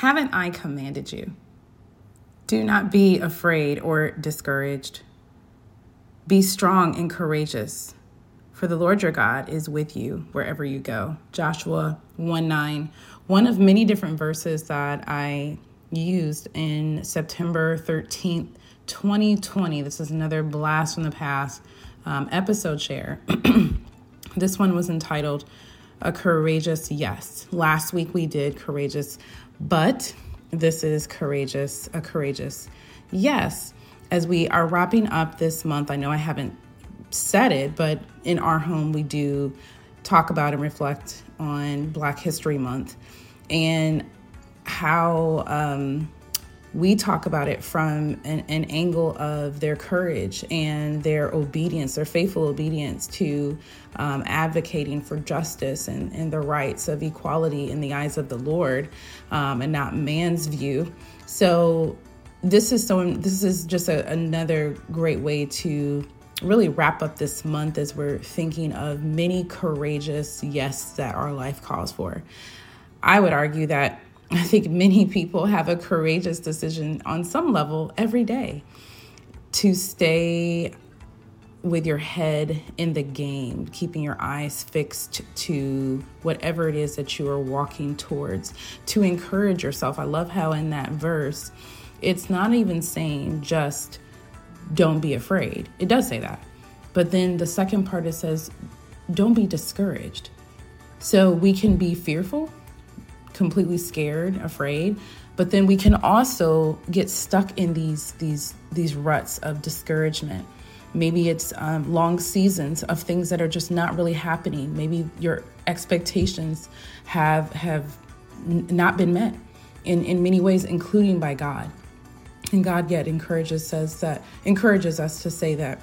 Haven't I commanded you? Do not be afraid or discouraged. Be strong and courageous, for the Lord your God is with you wherever you go. Joshua 1 9, one of many different verses that I used in September 13th, 2020. This is another blast from the past um, episode share. this one was entitled A Courageous Yes. Last week we did Courageous But. This is Courageous, a Courageous Yes. As we are wrapping up this month, I know I haven't said it, but in our home we do talk about and reflect on Black History Month and how um, we talk about it from an, an, angle of their courage and their obedience, their faithful obedience to um, advocating for justice and, and, the rights of equality in the eyes of the Lord um, and not man's view. So this is so this is just a, another great way to really wrap up this month as we're thinking of many courageous yes that our life calls for. I would argue that I think many people have a courageous decision on some level every day to stay with your head in the game, keeping your eyes fixed to whatever it is that you are walking towards, to encourage yourself. I love how in that verse, it's not even saying just don't be afraid. It does say that. But then the second part it says, don't be discouraged. So we can be fearful completely scared, afraid, but then we can also get stuck in these these these ruts of discouragement. Maybe it's um, long seasons of things that are just not really happening. Maybe your expectations have have n- not been met in in many ways, including by God. And God yet encourages says that encourages us to say that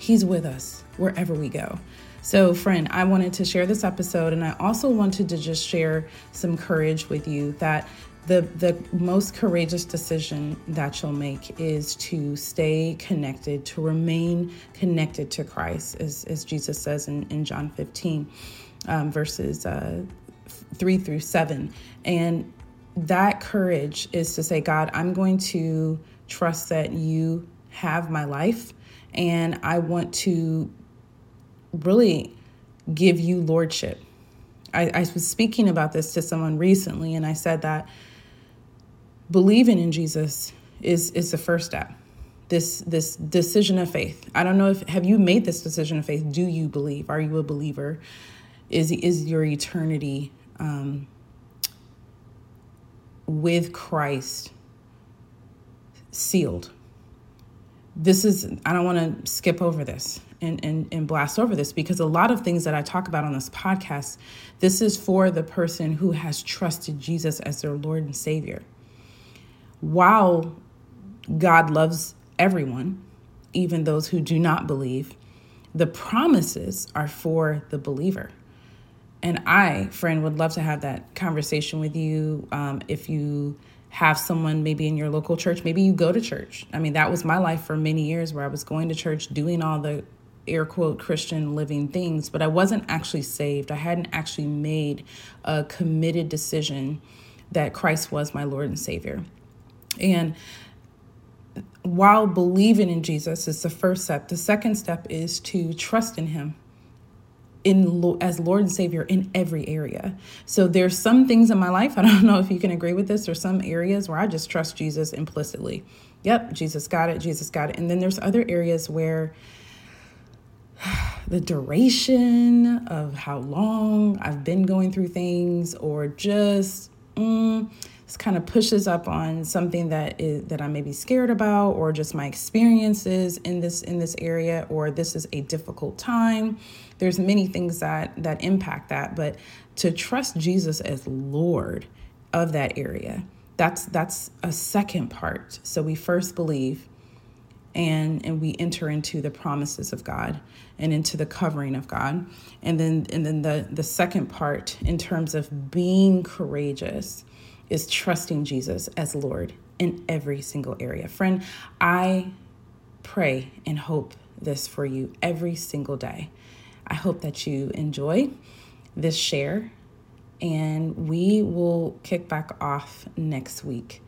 He's with us wherever we go. So, friend, I wanted to share this episode and I also wanted to just share some courage with you that the the most courageous decision that you'll make is to stay connected, to remain connected to Christ, as, as Jesus says in, in John 15, um, verses uh, 3 through 7. And that courage is to say, God, I'm going to trust that you have my life, and I want to really give you lordship. I, I was speaking about this to someone recently, and I said that believing in Jesus is is the first step. This this decision of faith. I don't know if have you made this decision of faith. Do you believe? Are you a believer? Is is your eternity um, with Christ sealed? This is. I don't want to skip over this and, and, and blast over this because a lot of things that I talk about on this podcast, this is for the person who has trusted Jesus as their Lord and Savior. While God loves everyone, even those who do not believe, the promises are for the believer. And I, friend, would love to have that conversation with you. Um, if you have someone maybe in your local church, maybe you go to church. I mean, that was my life for many years where I was going to church, doing all the air quote Christian living things, but I wasn't actually saved. I hadn't actually made a committed decision that Christ was my Lord and Savior. And while believing in Jesus is the first step, the second step is to trust in Him in as Lord and Savior in every area. So there's some things in my life, I don't know if you can agree with this, there's some areas where I just trust Jesus implicitly. Yep, Jesus got it, Jesus got it. And then there's other areas where the duration of how long I've been going through things, or just mm, this kind of pushes up on something that is that I may be scared about, or just my experiences in this in this area, or this is a difficult time. There's many things that that impact that, but to trust Jesus as Lord of that area, that's that's a second part. So we first believe and and we enter into the promises of God and into the covering of God. And then and then the the second part in terms of being courageous is trusting Jesus as Lord in every single area. Friend, I pray and hope this for you every single day. I hope that you enjoy this share and we will kick back off next week.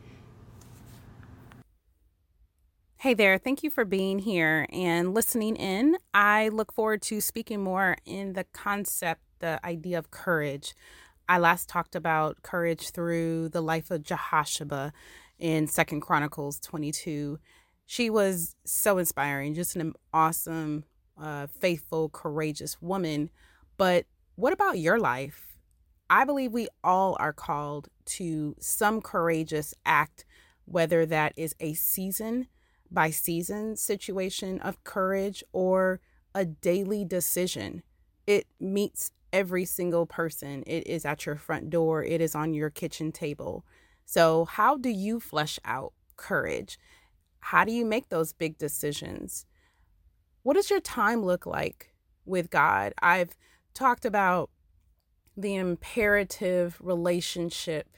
Hey there, thank you for being here and listening in. I look forward to speaking more in the concept, the idea of courage. I last talked about courage through the life of Jehosheba in Second Chronicles 22. She was so inspiring, just an awesome, uh, faithful, courageous woman. But what about your life? I believe we all are called to some courageous act, whether that is a season by season situation of courage or a daily decision. It meets every single person. It is at your front door, it is on your kitchen table. So, how do you flesh out courage? How do you make those big decisions? What does your time look like with God? I've talked about the imperative relationship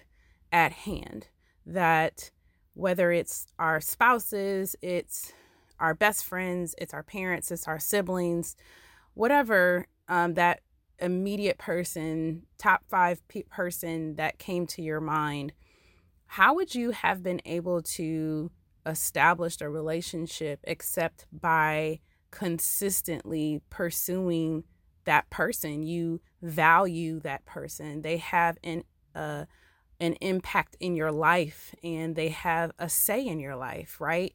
at hand that whether it's our spouses, it's our best friends, it's our parents, it's our siblings, whatever um, that immediate person, top five pe- person that came to your mind, how would you have been able to establish a relationship except by consistently pursuing that person? You value that person. They have an uh, an impact in your life and they have a say in your life, right?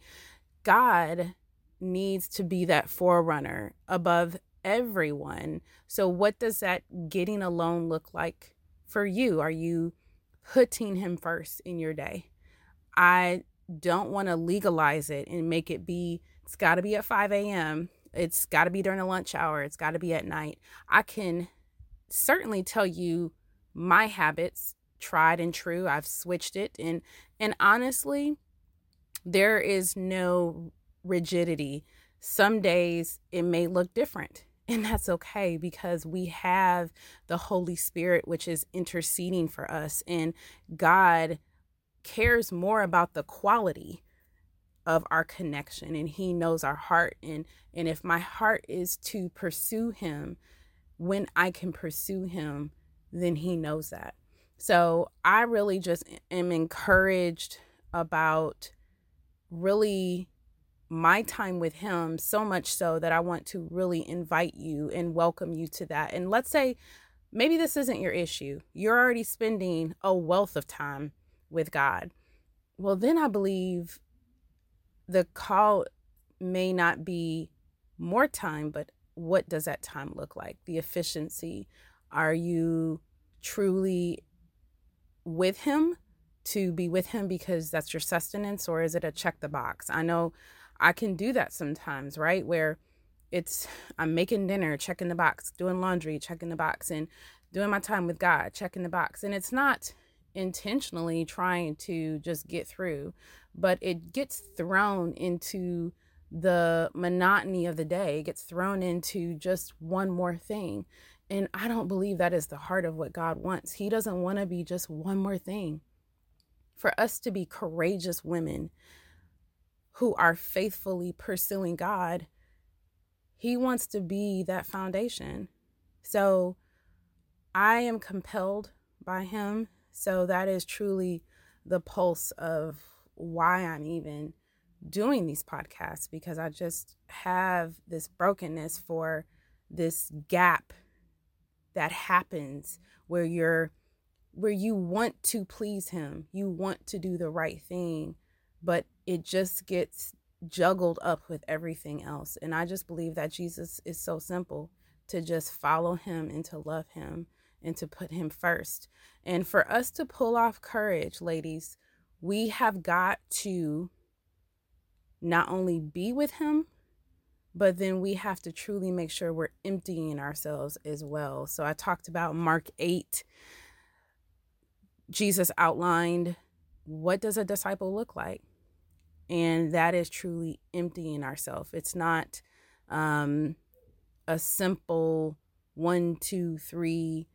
God needs to be that forerunner above everyone. So, what does that getting alone look like for you? Are you putting Him first in your day? I don't want to legalize it and make it be, it's got to be at 5 a.m., it's got to be during the lunch hour, it's got to be at night. I can certainly tell you my habits tried and true. I've switched it and and honestly, there is no rigidity. Some days it may look different. And that's okay because we have the Holy Spirit, which is interceding for us. And God cares more about the quality of our connection and he knows our heart and and if my heart is to pursue him when I can pursue him then he knows that so I really just am encouraged about really my time with him so much so that I want to really invite you and welcome you to that. And let's say maybe this isn't your issue. You're already spending a wealth of time with God. Well, then I believe the call may not be more time, but what does that time look like? The efficiency. Are you truly with him to be with him because that's your sustenance or is it a check the box? I know i can do that sometimes right? Where it's i'm making dinner checking the box doing laundry checking the box and doing my time with god checking the box. And it's not intentionally trying to just get through but it gets thrown into the monotony of the day. It gets thrown into just one more thing and I don't believe that is the heart of what God wants. He doesn't want to be just one more thing. For us to be courageous women who are faithfully pursuing God, He wants to be that foundation. So I am compelled by Him. So that is truly the pulse of why I'm even doing these podcasts because I just have this brokenness for this gap that happens where you're where you want to please him you want to do the right thing but it just gets juggled up with everything else. And i just believe that jesus is so simple to just follow him and to love him and to put him first. And for us to pull off courage ladies we have got to not only be with him but then we have to truly make sure we're emptying ourselves as well. So I talked about Mark 8. Jesus outlined what does a disciple look like? And that is truly emptying ourselves. It's not um, a simple one, two, three,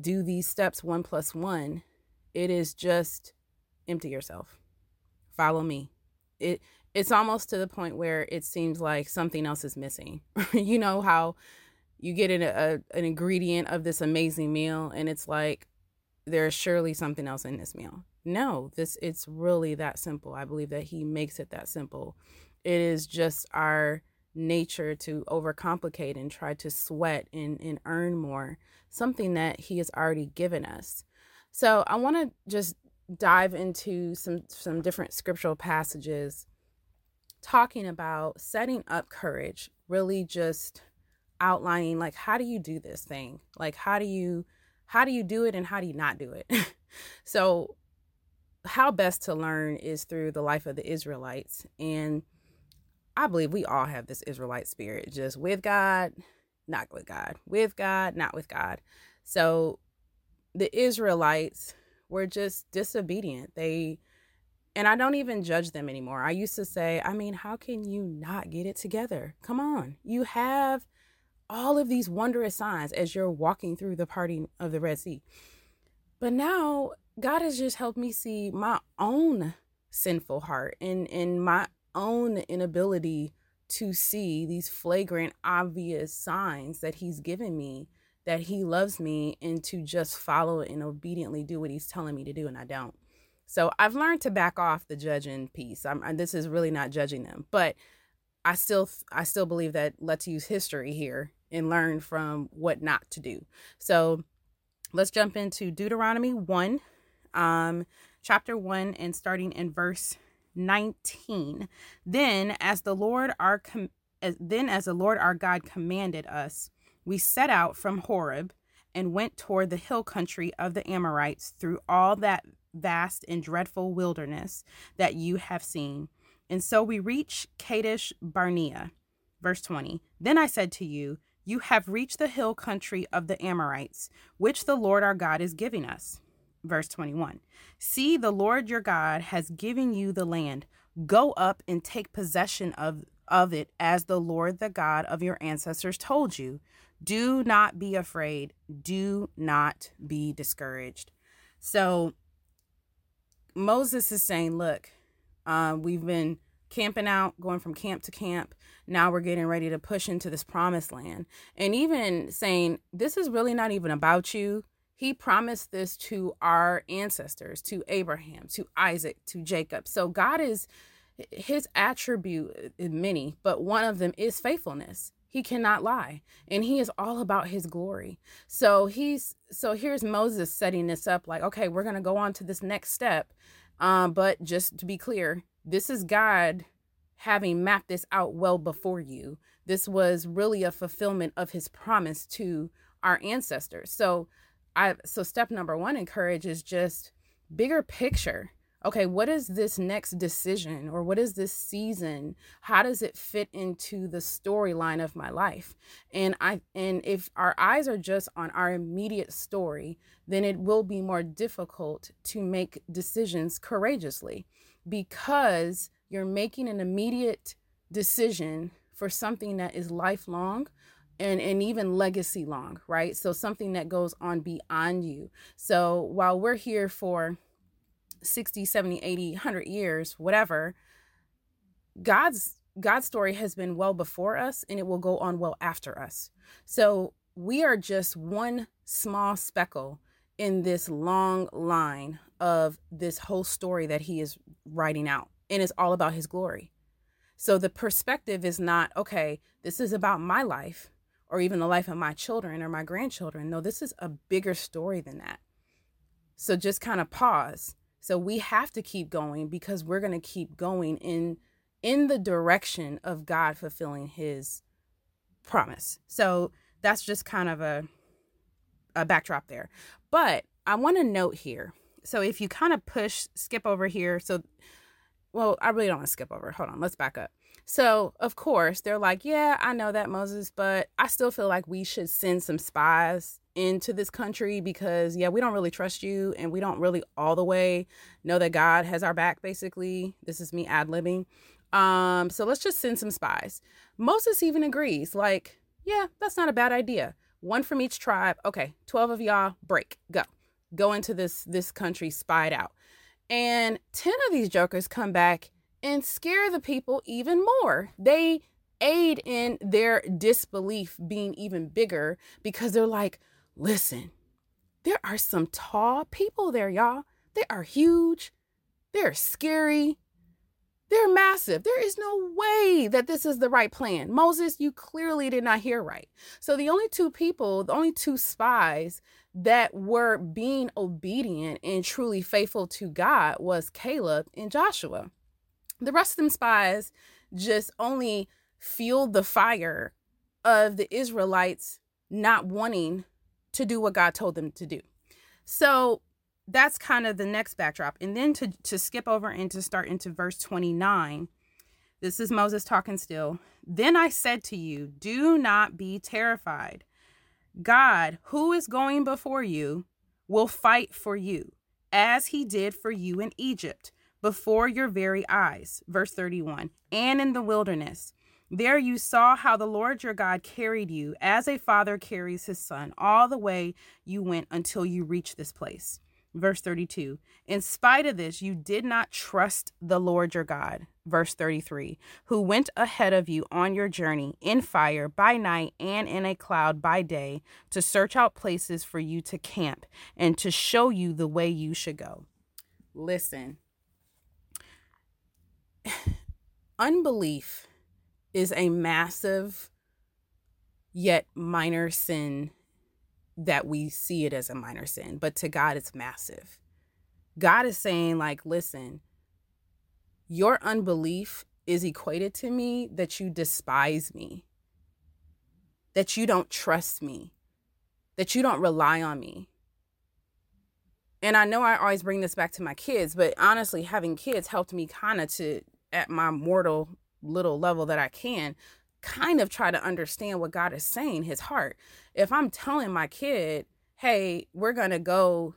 do these steps one plus one. It is just empty yourself. Follow me. It it's almost to the point where it seems like something else is missing. you know how you get an, a, an ingredient of this amazing meal and it's like there's surely something else in this meal. No, this it's really that simple. I believe that he makes it that simple. It is just our nature to overcomplicate and try to sweat and, and earn more, something that he has already given us. So I want to just dive into some some different scriptural passages talking about setting up courage, really just outlining like how do you do this thing? Like how do you how do you do it and how do you not do it? so how best to learn is through the life of the Israelites and I believe we all have this Israelite spirit, just with God, not with God, with God, not with God. So the Israelites were just disobedient. They, and I don't even judge them anymore. I used to say, I mean, how can you not get it together? Come on. You have all of these wondrous signs as you're walking through the parting of the Red Sea. But now God has just helped me see my own sinful heart and, and my own inability to see these flagrant, obvious signs that He's given me that He loves me and to just follow and obediently do what He's telling me to do, and I don't. So I've learned to back off the judging piece. I'm, this is really not judging them, but I still I still believe that let's use history here and learn from what not to do. So let's jump into Deuteronomy 1, um, chapter 1, and starting in verse 19 then as the lord our com- as, then as the lord our god commanded us we set out from horeb and went toward the hill country of the amorites through all that vast and dreadful wilderness that you have seen and so we reach kadesh barnea verse 20 then i said to you you have reached the hill country of the amorites which the lord our god is giving us verse 21. See, the Lord your God has given you the land. Go up and take possession of, of it as the Lord the God of your ancestors told you. Do not be afraid. Do not be discouraged. So Moses is saying, Look, uh, we've been camping out, going from camp to camp. Now we're getting ready to push into this promised land. And even saying, This is really not even about you. He promised this to our ancestors, to Abraham, to Isaac, to Jacob. So God is his attribute many, but one of them is faithfulness. He cannot lie, and he is all about his glory. So he's so here's Moses setting this up like, okay, we're to go on to this next step. Um, but just to be clear, this is God having mapped this out well before you. This was really a fulfillment of his promise to our ancestors. So I so step number one in courage is just bigger picture. Okay, what is this next decision or what is this season? How does it fit into the storyline of my life? And I and if our eyes are just on our immediate story, then it will be more difficult to make decisions courageously because you're making an immediate decision for something that is lifelong and and even legacy long right so something that goes on beyond you so while we're here for 60 70 80 100 years whatever god's god's story has been well before us and it will go on well after us so we are just one small speckle in this long line of this whole story that he is writing out and it's all about his glory so the perspective is not okay this is about my life or even the life of my children or my grandchildren. No, this is a bigger story than that. So just kind of pause. So we have to keep going because we're going to keep going in in the direction of God fulfilling his promise. So that's just kind of a a backdrop there. But I want to note here. So if you kind of push skip over here so well, I really don't want to skip over. Hold on, let's back up. So, of course, they're like, yeah, I know that, Moses, but I still feel like we should send some spies into this country because, yeah, we don't really trust you and we don't really all the way know that God has our back, basically. This is me ad libbing. Um, so let's just send some spies. Moses even agrees, like, yeah, that's not a bad idea. One from each tribe. Okay, 12 of y'all, break, go. Go into this this country spied out. And 10 of these jokers come back and scare the people even more. They aid in their disbelief being even bigger because they're like, listen, there are some tall people there, y'all. They are huge. They're scary. They're massive. There is no way that this is the right plan. Moses, you clearly did not hear right. So the only two people, the only two spies that were being obedient and truly faithful to God was Caleb and Joshua. The rest of them spies just only fueled the fire of the Israelites not wanting to do what God told them to do. So that's kind of the next backdrop. And then to, to skip over and to start into verse 29, this is Moses talking still. Then I said to you, Do not be terrified. God, who is going before you, will fight for you, as he did for you in Egypt, before your very eyes. Verse 31 And in the wilderness, there you saw how the Lord your God carried you as a father carries his son all the way you went until you reached this place. Verse 32 In spite of this, you did not trust the Lord your God. Verse 33 Who went ahead of you on your journey in fire by night and in a cloud by day to search out places for you to camp and to show you the way you should go. Listen, unbelief is a massive yet minor sin that we see it as a minor sin, but to God it's massive. God is saying, like, listen, your unbelief is equated to me that you despise me, that you don't trust me, that you don't rely on me. And I know I always bring this back to my kids, but honestly, having kids helped me kind of to, at my mortal little level that I can, kind of try to understand what God is saying, his heart. If I'm telling my kid, hey, we're going to go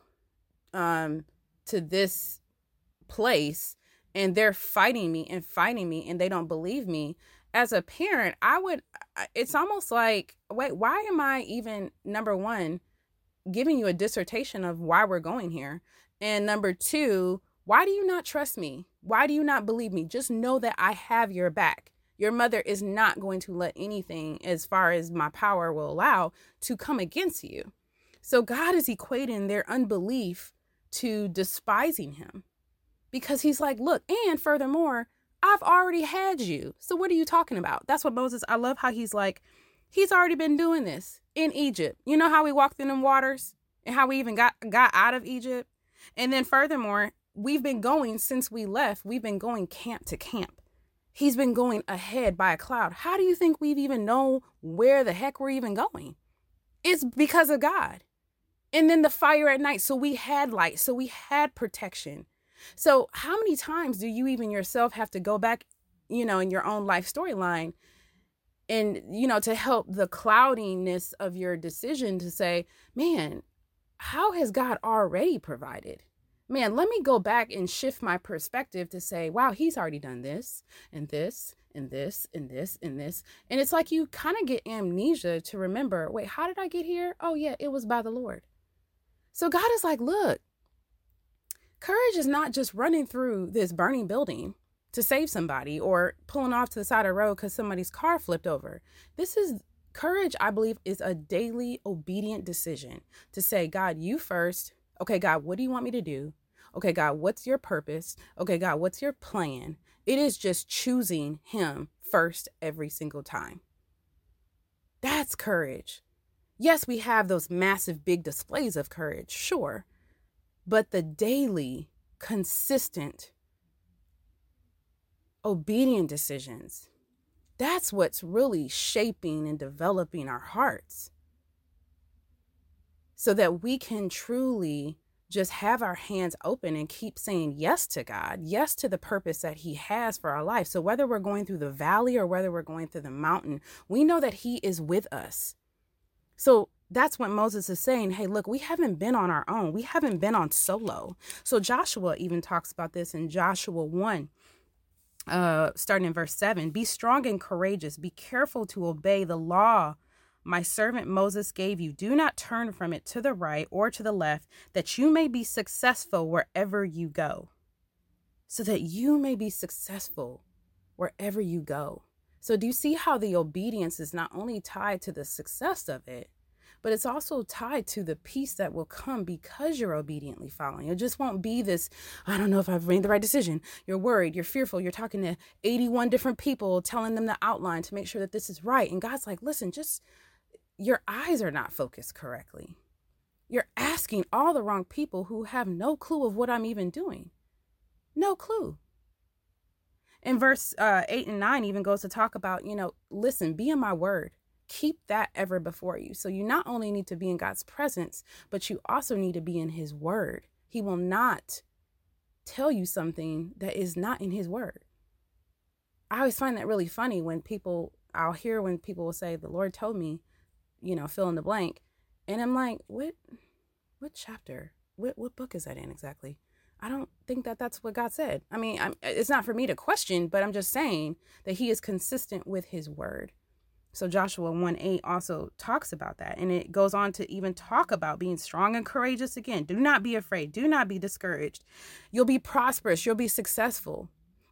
um, to this place and they're fighting me and fighting me and they don't believe me, as a parent, I would, it's almost like, wait, why am I even, number one, giving you a dissertation of why we're going here? And number two, why do you not trust me? Why do you not believe me? Just know that I have your back. Your mother is not going to let anything, as far as my power will allow, to come against you. So God is equating their unbelief to despising him because he's like, look, and furthermore, I've already had you. So what are you talking about? That's what Moses, I love how he's like, he's already been doing this in Egypt. You know how we walked in them waters and how we even got got out of Egypt? And then furthermore, we've been going since we left, we've been going camp to camp. He's been going ahead by a cloud. How do you think we've even know where the heck we're even going? It's because of God. And then the fire at night. So we had light. So we had protection. So how many times do you even yourself have to go back, you know, in your own life storyline and, you know, to help the cloudiness of your decision to say, man, how has God already provided? Man, let me go back and shift my perspective to say, wow, he's already done this and this and this and this and this. And it's like you kind of get amnesia to remember, wait, how did I get here? Oh, yeah, it was by the Lord. So God is like, look, courage is not just running through this burning building to save somebody or pulling off to the side of the road because somebody's car flipped over. This is courage, I believe, is a daily obedient decision to say, God, you first. Okay, God, what do you want me to do? Okay, God, what's your purpose? Okay, God, what's your plan? It is just choosing Him first every single time. That's courage. Yes, we have those massive, big displays of courage, sure. But the daily, consistent, obedient decisions, that's what's really shaping and developing our hearts so that we can truly just have our hands open and keep saying yes to God, yes to the purpose that He has for our life. So, whether we're going through the valley or whether we're going through the mountain, we know that He is with us. So, that's what Moses is saying. Hey, look, we haven't been on our own, we haven't been on solo. So, Joshua even talks about this in Joshua 1. Uh, starting in verse 7 be strong and courageous, be careful to obey the law my servant Moses gave you. Do not turn from it to the right or to the left, that you may be successful wherever you go. So that you may be successful wherever you go. So, do you see how the obedience is not only tied to the success of it, but it's also tied to the peace that will come because you're obediently following. It just won't be this, I don't know if I've made the right decision. You're worried, you're fearful, you're talking to 81 different people, telling them the outline to make sure that this is right. And God's like, listen, just your eyes are not focused correctly. You're asking all the wrong people who have no clue of what I'm even doing. No clue. And verse uh, 8 and 9 even goes to talk about, you know, listen, be in my word. Keep that ever before you. So you not only need to be in God's presence, but you also need to be in his word. He will not tell you something that is not in his word. I always find that really funny when people, I'll hear when people will say, the Lord told me, you know, fill in the blank. And I'm like, what, what chapter? What, what book is that in exactly? I don't think that that's what God said. I mean, I'm, it's not for me to question, but I'm just saying that He is consistent with His word. So Joshua 1 8 also talks about that. And it goes on to even talk about being strong and courageous again. Do not be afraid. Do not be discouraged. You'll be prosperous. You'll be successful.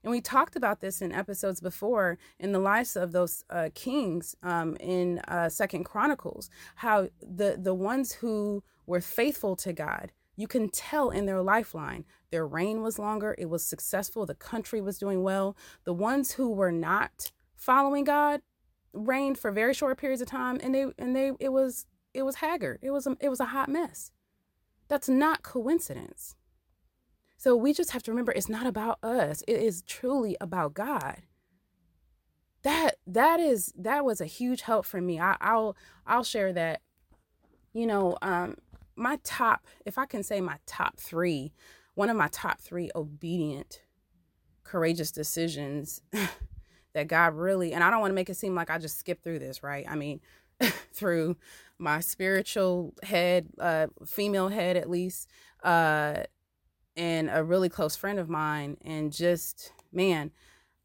And we talked about this in episodes before in the lives of those uh, kings um, in uh, Second Chronicles, how the the ones who were faithful to God, you can tell in their lifeline, their reign was longer, it was successful, the country was doing well. The ones who were not following God reigned for very short periods of time, and they and they it was it was haggard. It was a, it was a hot mess. That's not coincidence. So we just have to remember it's not about us. It is truly about God. That that is that was a huge help for me. I, I'll I'll share that. You know, um, my top, if I can say my top three, one of my top three obedient, courageous decisions that God really, and I don't want to make it seem like I just skipped through this, right? I mean, through my spiritual head, uh, female head at least, uh, and a really close friend of mine, and just, man,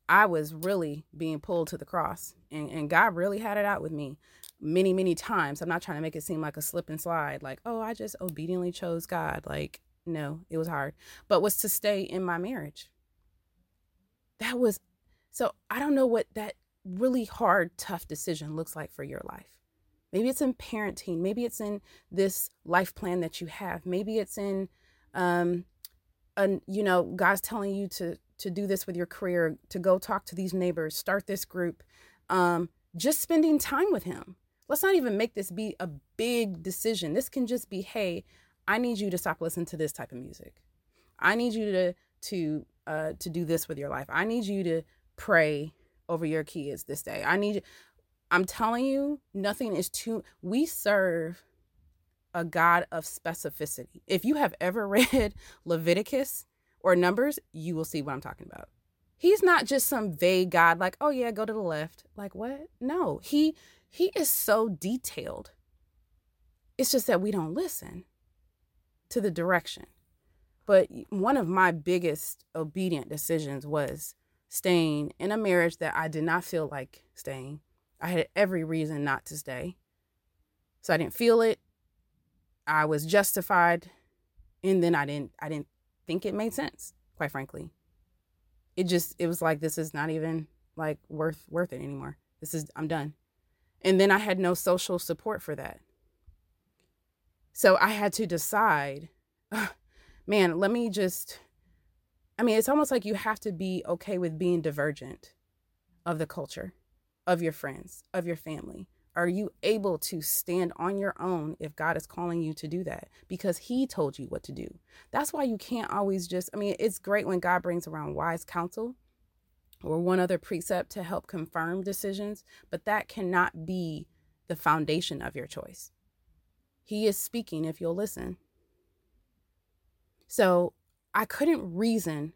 I was really being pulled to the cross, and, and God really had it out with me many, many times. I'm not trying to make it seem like a slip and slide, like, oh, I just obediently chose God. Like, no, it was hard, but was to stay in my marriage. That was so I don't know what that really hard, tough decision looks like for your life. Maybe it's in parenting. Maybe it's in this life plan that you have. Maybe it's in, um, an, you know, God's telling you to to do this with your career, to go talk to these neighbors, start this group. Um, just spending time with Him let's not even make this be a big decision. This can just be, hey, I need you to stop listening to this type of music. I need you to to uh, to do this with your life. I need you to pray over your kids this day. I need. I'm telling you, nothing is too. We serve a God of specificity. If you have ever read Leviticus or Numbers, you will see what I'm talking about. He's not just some vague God like, oh yeah, go to the left. Like what? No, he he is so detailed. It's just that we don't listen to the direction. But one of my biggest obedient decisions was staying in a marriage that I did not feel like staying. I had every reason not to stay. So I didn't feel it. I was justified and then I didn't I didn't think it made sense, quite frankly. It just it was like this is not even like worth worth it anymore. This is I'm done. And then I had no social support for that. So I had to decide, man, let me just, I mean, it's almost like you have to be okay with being divergent of the culture, of your friends, of your family. Are you able to stand on your own if God is calling you to do that? Because He told you what to do. That's why you can't always just, I mean, it's great when God brings around wise counsel or one other precept to help confirm decisions, but that cannot be the foundation of your choice. He is speaking if you'll listen. So I couldn't reason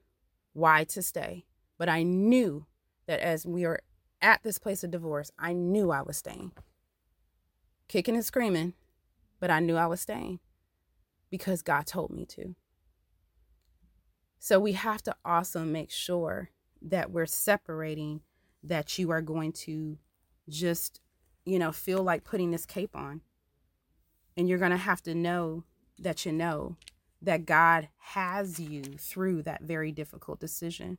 why to stay, but I knew that as we are at this place of divorce, I knew I was staying. Kicking and screaming, but I knew I was staying because God told me to. So we have to also make sure that we're separating that you are going to just, you know, feel like putting this cape on. And you're going to have to know that you know that God has you through that very difficult decision.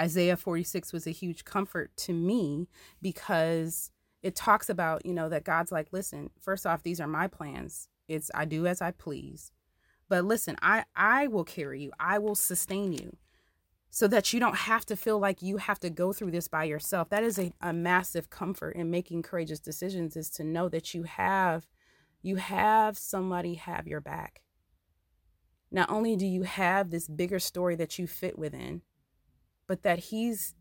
Isaiah 46 was a huge comfort to me because it talks about, you know, that God's like, listen, first off, these are my plans. It's I do as I please. But listen, I I will carry you. I will sustain you so that you don't have to feel like you have to go through this by yourself. That is a, a massive comfort in making courageous decisions is to know that you have you have somebody have your back. Not only do you have this bigger story that you fit within, but that he's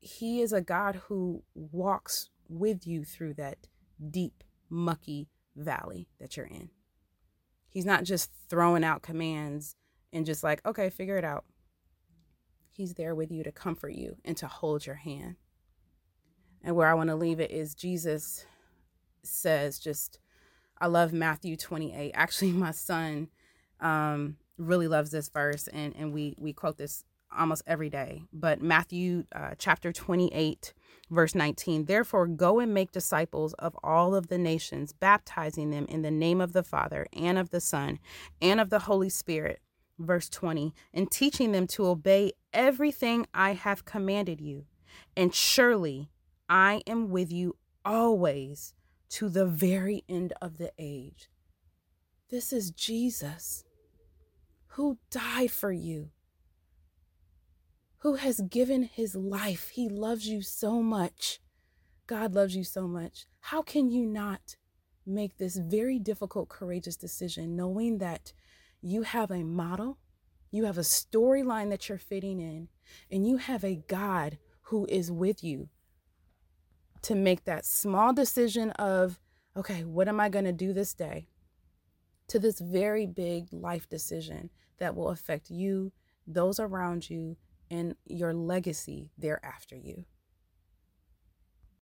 he is a God who walks with you through that deep, mucky valley that you're in. He's not just throwing out commands and just like, okay, figure it out. He's there with you to comfort you and to hold your hand. And where I want to leave it is Jesus says, just, I love Matthew 28. Actually, my son um, really loves this verse, and, and we, we quote this almost every day. But Matthew uh, chapter 28, verse 19 Therefore, go and make disciples of all of the nations, baptizing them in the name of the Father and of the Son and of the Holy Spirit. Verse 20, and teaching them to obey everything I have commanded you. And surely I am with you always to the very end of the age. This is Jesus who died for you who has given his life. He loves you so much. God loves you so much. How can you not make this very difficult, courageous decision knowing that you have a model, you have a storyline that you're fitting in, and you have a God who is with you to make that small decision of, okay, what am I going to do this day? To this very big life decision that will affect you, those around you, and your legacy thereafter you.